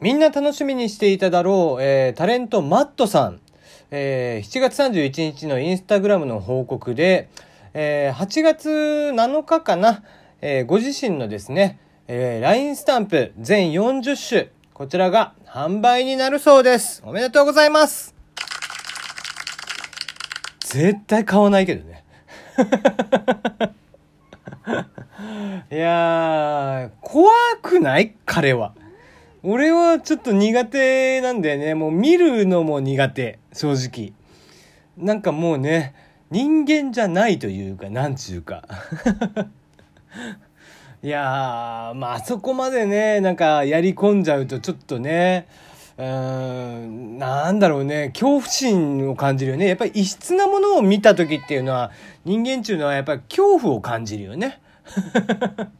みんな楽しみにしていただろう、えー、タレントマットさん、えー、7月31日のインスタグラムの報告で、えー、8月7日かな、えー、ご自身のですね、えー、LINE スタンプ全40種、こちらが販売になるそうです。おめでとうございます。絶対買わないけどね。いやー、怖くない？彼は。俺はちょっと苦手なんだよね。もう見るのも苦手。正直。なんかもうね、人間じゃないというか、なんちゅうか。いやー、まあ、あそこまでね、なんかやり込んじゃうとちょっとね、うーん、なんだろうね、恐怖心を感じるよね。やっぱり異質なものを見た時っていうのは、人間っていうのはやっぱり恐怖を感じるよね。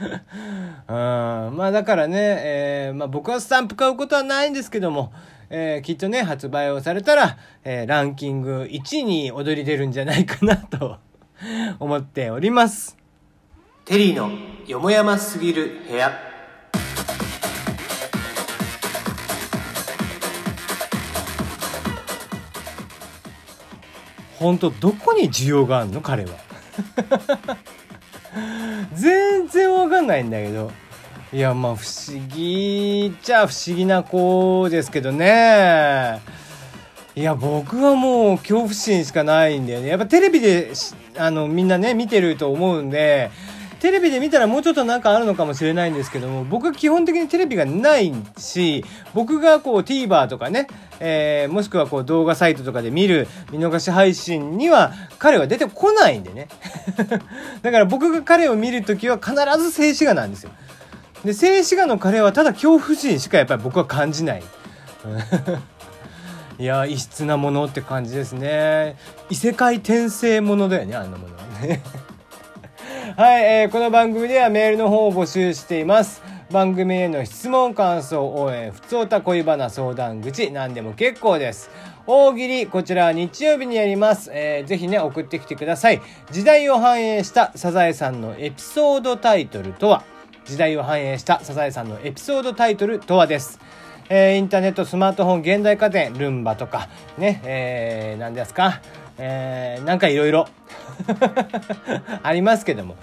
うんまあだからね、えーまあ、僕はスタンプ買うことはないんですけども、えー、きっとね発売をされたら、えー、ランキング1位に躍り出るんじゃないかなと 思っております。テリーのよもやますぎる部屋。本当どこに需要があるの？彼は全然わかんないんだけど。いや、まあ不思議っちゃ不思議な子ですけどね。いや、僕はもう恐怖心しかないんだよね。やっぱテレビで、あの、みんなね、見てると思うんで、テレビで見たらもうちょっとなんかあるのかもしれないんですけども、僕基本的にテレビがないし、僕がこう TVer とかね、えー、もしくはこう動画サイトとかで見る見逃し配信には彼は出てこないんでね。だから僕が彼を見るときは必ず静止画なんですよ。で、静止画の彼はただ恐怖心しかやっぱり僕は感じない。いや異質なものって感じですね。異世界転生ものだよね、あんなものはね。はい、えー、この番組ではメールの方を募集しています。番組への質問、感想、応援、ふつおた恋バナ相談口、何でも結構です。大喜利、こちらは日曜日にやります。えー、ぜひね、送ってきてください。時代を反映したサザエさんのエピソードタイトルとは時代を反映したサザエさんのエピソードタイトルとはです。えー、インターネット、スマートフォン、現代家電、ルンバとか、ね、えー、何ですか、えー、なんかいろいろ ありますけども、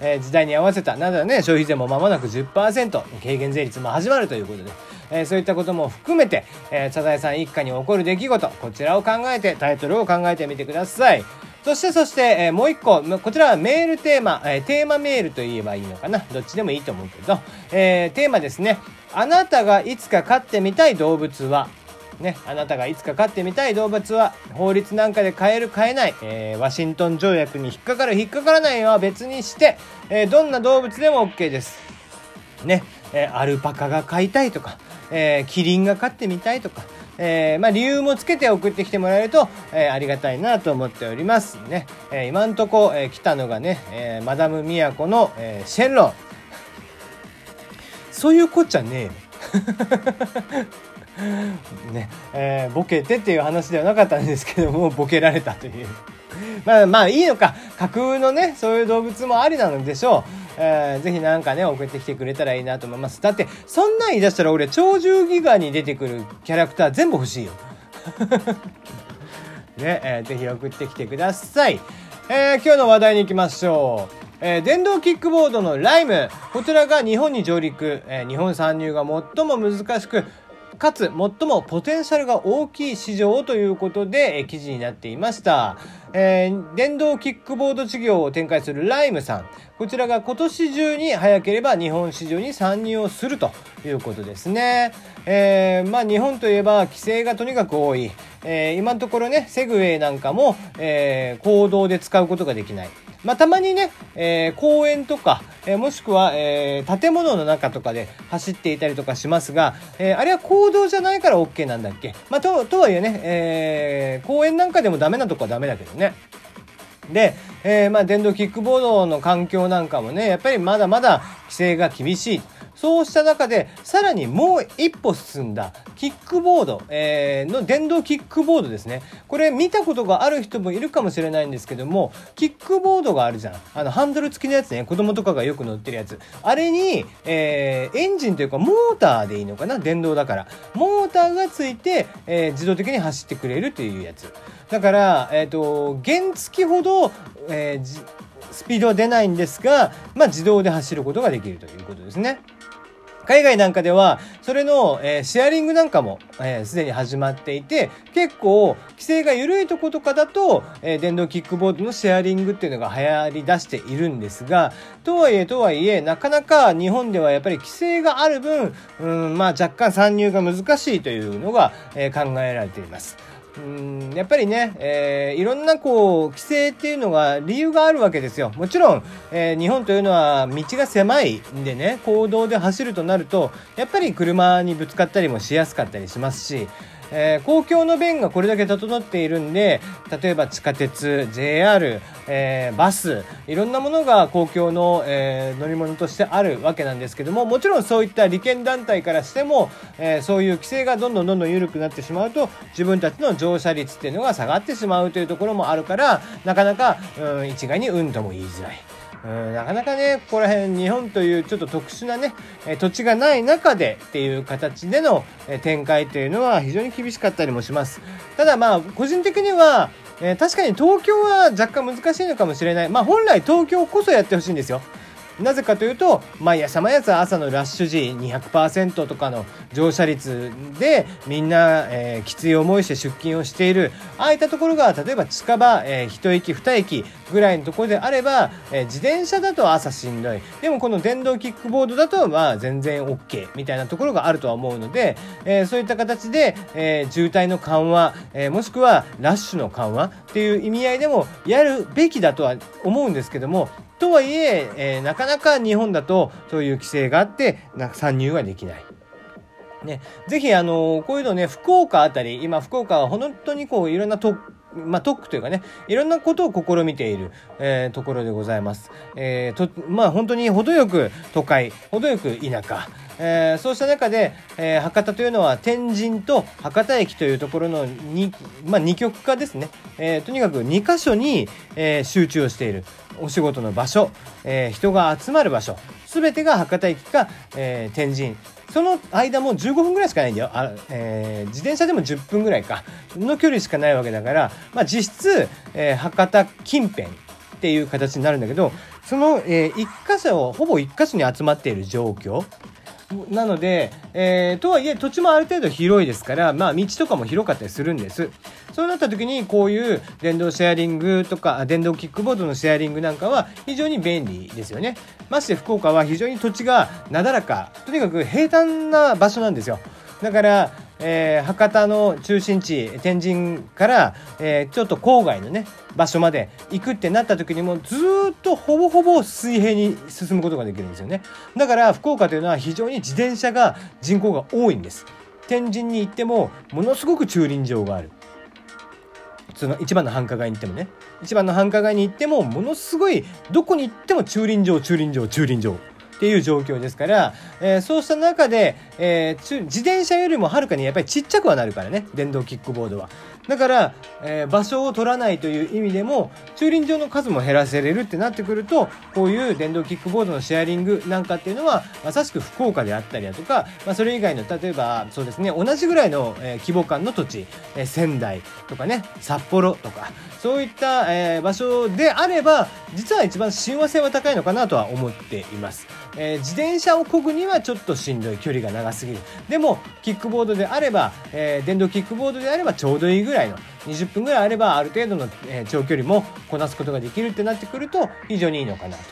えー、時代に合わせた、なんだね、消費税も間もなく10%、軽減税率も始まるということで、えー、そういったことも含めて、えー、サザエさん一家に起こる出来事、こちらを考えて、タイトルを考えてみてください。そして、そして、えー、もう一個、こちらはメールテーマ、えー、テーマメールと言えばいいのかな。どっちでもいいと思うけど、えー、テーマですね。あなたがいつか飼ってみたい動物は？ね、あなたがいつか飼ってみたい動物は法律なんかで飼える飼えない、えー、ワシントン条約に引っかかる引っかからないは別にして、えー、どんな動物でも OK です。ね、えー、アルパカが飼いたいとか、えキリンが飼ってみたいとか、えー、まあ、理由もつけて送ってきてもらえると、えー、ありがたいなと思っておりますね。えー、今んとこ、え来たのがね、えマダム宮古の、えシェンロン。そういうこっちゃねえ。ね、えー、ボケてっていう話ではなかったんですけども、ボケられたという。まあまあいいのか。架空のね、そういう動物もありなのでしょう。えー、ぜひなんかね、送ってきてくれたらいいなと思います。だって、そんなん言い出したら俺、超獣ギガに出てくるキャラクター全部欲しいよ。ね、えー、ぜひ送ってきてください。えー、今日の話題に行きましょう。えー、電動キックボードのライム。こちらが日本に上陸。えー、日本参入が最も難しく、かつ最もポテンシャルが大きい市場ということで、記事になっていました。えー、電動キックボード事業を展開するライムさん。こちらが今年中に早ければ日本市場に参入をするということですね。えー、まあ日本といえば規制がとにかく多い。えー、今のところね、セグウェイなんかも、えー、行動で使うことができない。まあ、たまにね、えー、公園とか、えー、もしくは、えー、建物の中とかで走っていたりとかしますが、えー、あれは公道じゃないから OK なんだっけまあ、と、とはいえね、えー、公園なんかでもダメなとこはダメだけどね。で、えー、まあ、電動キックボードの環境なんかもね、やっぱりまだまだ規制が厳しい。そうした中でさらにもう一歩進んだキックボード、えー、の電動キックボードですね。これ見たことがある人もいるかもしれないんですけどもキックボードがあるじゃん。あのハンドル付きのやつね。子供とかがよく乗ってるやつ。あれに、えー、エンジンというかモーターでいいのかな？電動だから。モーターがついて、えー、自動的に走ってくれるというやつ。だから、えーと、原付ほど、えー、スピードは出ないんですが、まあ、自動で走ることができるということですね。海外なんかでは、それの、えー、シェアリングなんかも、えー、すでに始まっていて、結構、規制が緩いとことかだと、えー、電動キックボードのシェアリングっていうのが流行り出しているんですが、とはいえ、とはいえ、なかなか日本ではやっぱり規制がある分、うん、まあ若干参入が難しいというのが、え、考えられています。うんやっぱりね、えー、いろんなこう規制っていうのが理由があるわけですよ。もちろん、えー、日本というのは道が狭いんでね公道で走るとなるとやっぱり車にぶつかったりもしやすかったりしますしえー、公共の便がこれだけ整っているんで例えば地下鉄 JR、えー、バスいろんなものが公共の、えー、乗り物としてあるわけなんですけどももちろんそういった利権団体からしても、えそういう規制がどんどんどんどん緩くなってしまうと自分たちの乗車率っていうのが下がってしまうというところもあるからなかなか、うん、一概にうんとも言いづらい。うんなかなかねここら辺日本というちょっと特殊なね土地がない中でっていう形での展開というのは非常に厳しかったりもしますただまあ個人的にはえ、確かに東京は若干難しいのかもしれない。まあ本来東京こそやってほしいんですよ。なぜかというと毎朝毎朝朝のラッシュ時200%とかの乗車率でみんな、えー、きつい思いして出勤をしている。ああいったところが例えば近場、えー、1駅2駅ぐらいのところであれば、えー、自転車だと朝しんどい。でもこの電動キックボードだとまあ全然 OK みたいなところがあるとは思うので、えー、そういった形で、えー、渋滞の緩和、えー、もしくはラッシュの緩和っていう意味合いでもやるべきだとは思うんですけどもとはいええー、なかなか日本だとそういう規制があってな参入はできない。ね、ぜひあのこういうのね福岡あたり今福岡は本当にこういろんな特まあ、特区というかね、いろんなことを試みている、えー、ところでございます。えー、と、まあ、本当に程よく都会、程よく田舎、えー、そうした中で、えー、博多というのは天神と博多駅というところの 2,、まあ、二極化ですね、えー、とにかく2箇所に、えー、集中をしている。お仕事の場所、えー、人が集まる場所。全てが博多駅か、えー、天神。その間も15分ぐらいしかないんだよ。あ、えー、自転車でも10分ぐらいか。の距離しかないわけだから、まあ、実質、えー、博多近辺っていう形になるんだけどその、えー、1箇所をほぼ1箇所に集まっている状況。なので、えー、とはいえ土地もある程度広いですから、まあ道とかも広かったりするんです。そうなった時にこういう電動シェアリングとか電動キックボードのシェアリングなんかは非常に便利ですよね。まして福岡は非常に土地がなだらか、とにかく平坦な場所なんですよ。だから、えー、博多の中心地天神から、えー、ちょっと郊外のね場所まで行くってなった時にもずっとほぼほぼ水平に進むことができるんですよね。だから福岡というのは非常に自転車が人口が多いんです。天神に行ってもものすごく駐輪場がある。その一番の繁華街に行ってもね。一番の繁華街に行ってもものすごいどこに行っても駐輪場駐輪場駐輪場。っていう状況ですから、えー、そうした中で、えー、自転車よりもはるかにやっぱりちっちゃくはなるからね電動キックボードは。だから、えー、場所を取らないという意味でも駐輪場の数も減らせれるってなってくるとこういう電動キックボードのシェアリングなんかっていうのはまさしく福岡であったりだとか、まあ、それ以外の例えばそうですね同じぐらいの、えー、規模感の土地、えー、仙台とかね札幌とかそういった、えー、場所であれば実は一番親和性は高いのかなとは思っています。えー、自転車を漕ぐにはちょっとしんどい距離が長すぎるでもキックボードであれば、えー、電動キックボードであればちょうどいいぐらいの20分ぐらいあればある程度の、え、長距離もこなすことができるってなってくると非常にいいのかなと。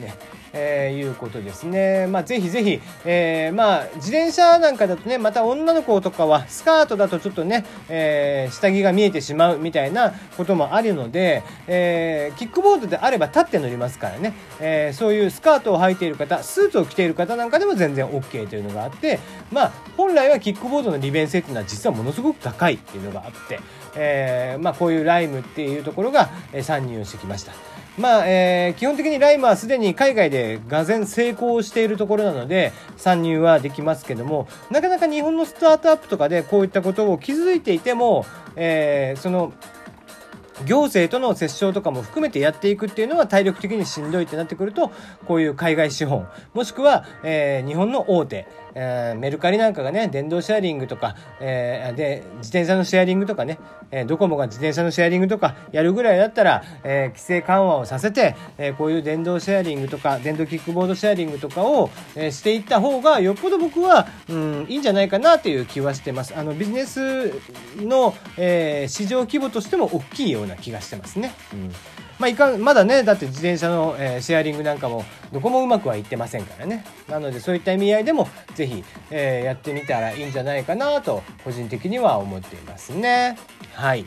ねえー、いうことですね。まあ、ぜひぜひ、えー、まあ、自転車なんかだとね、また女の子とかは、スカートだとちょっとね、えー、下着が見えてしまうみたいなこともあるので、えー、キックボードであれば立って乗りますからね、えー、そういうスカートを履いている方、スーツを着ている方なんかでも全然 OK というのがあって、まあ、本来はキックボードの利便性っていうのは実はものすごく高いっていうのがあって、えー、まあ、こういうライムっていうところが参入してきました。まあ、えー、基本的にライムはすでに海外でがぜ成功しているところなので参入はできますけどもなかなか日本のスタートアップとかでこういったことを気づいていても、えー、その行政との折衝とかも含めてやっていくっていうのは体力的にしんどいってなってくるとこういう海外資本もしくは、えー、日本の大手えー、メルカリなんかがね、電動シェアリングとか、えー、で、自転車のシェアリングとかね、えー、ドコモが自転車のシェアリングとかやるぐらいだったら、え、規制緩和をさせて、え、こういう電動シェアリングとか、電動キックボードシェアリングとかを、え、していった方が、よっぽど僕は、うん、いいんじゃないかなという気はしてます。あの、ビジネスの、え、市場規模としても大きいような気がしてますね。うんまあ、いかんまだねだって自転車の、えー、シェアリングなんかもどこもうまくはいってませんからねなのでそういった意味合いでも是非、えー、やってみたらいいんじゃないかなと個人的には思っていますねはい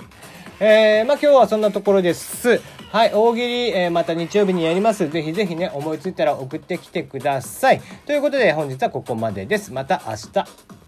えー、まあ今日はそんなところですはい、大喜利、えー、また日曜日にやります。ぜひぜひね、思いついたら送ってきてください。ということで、本日はここまでです。また明日。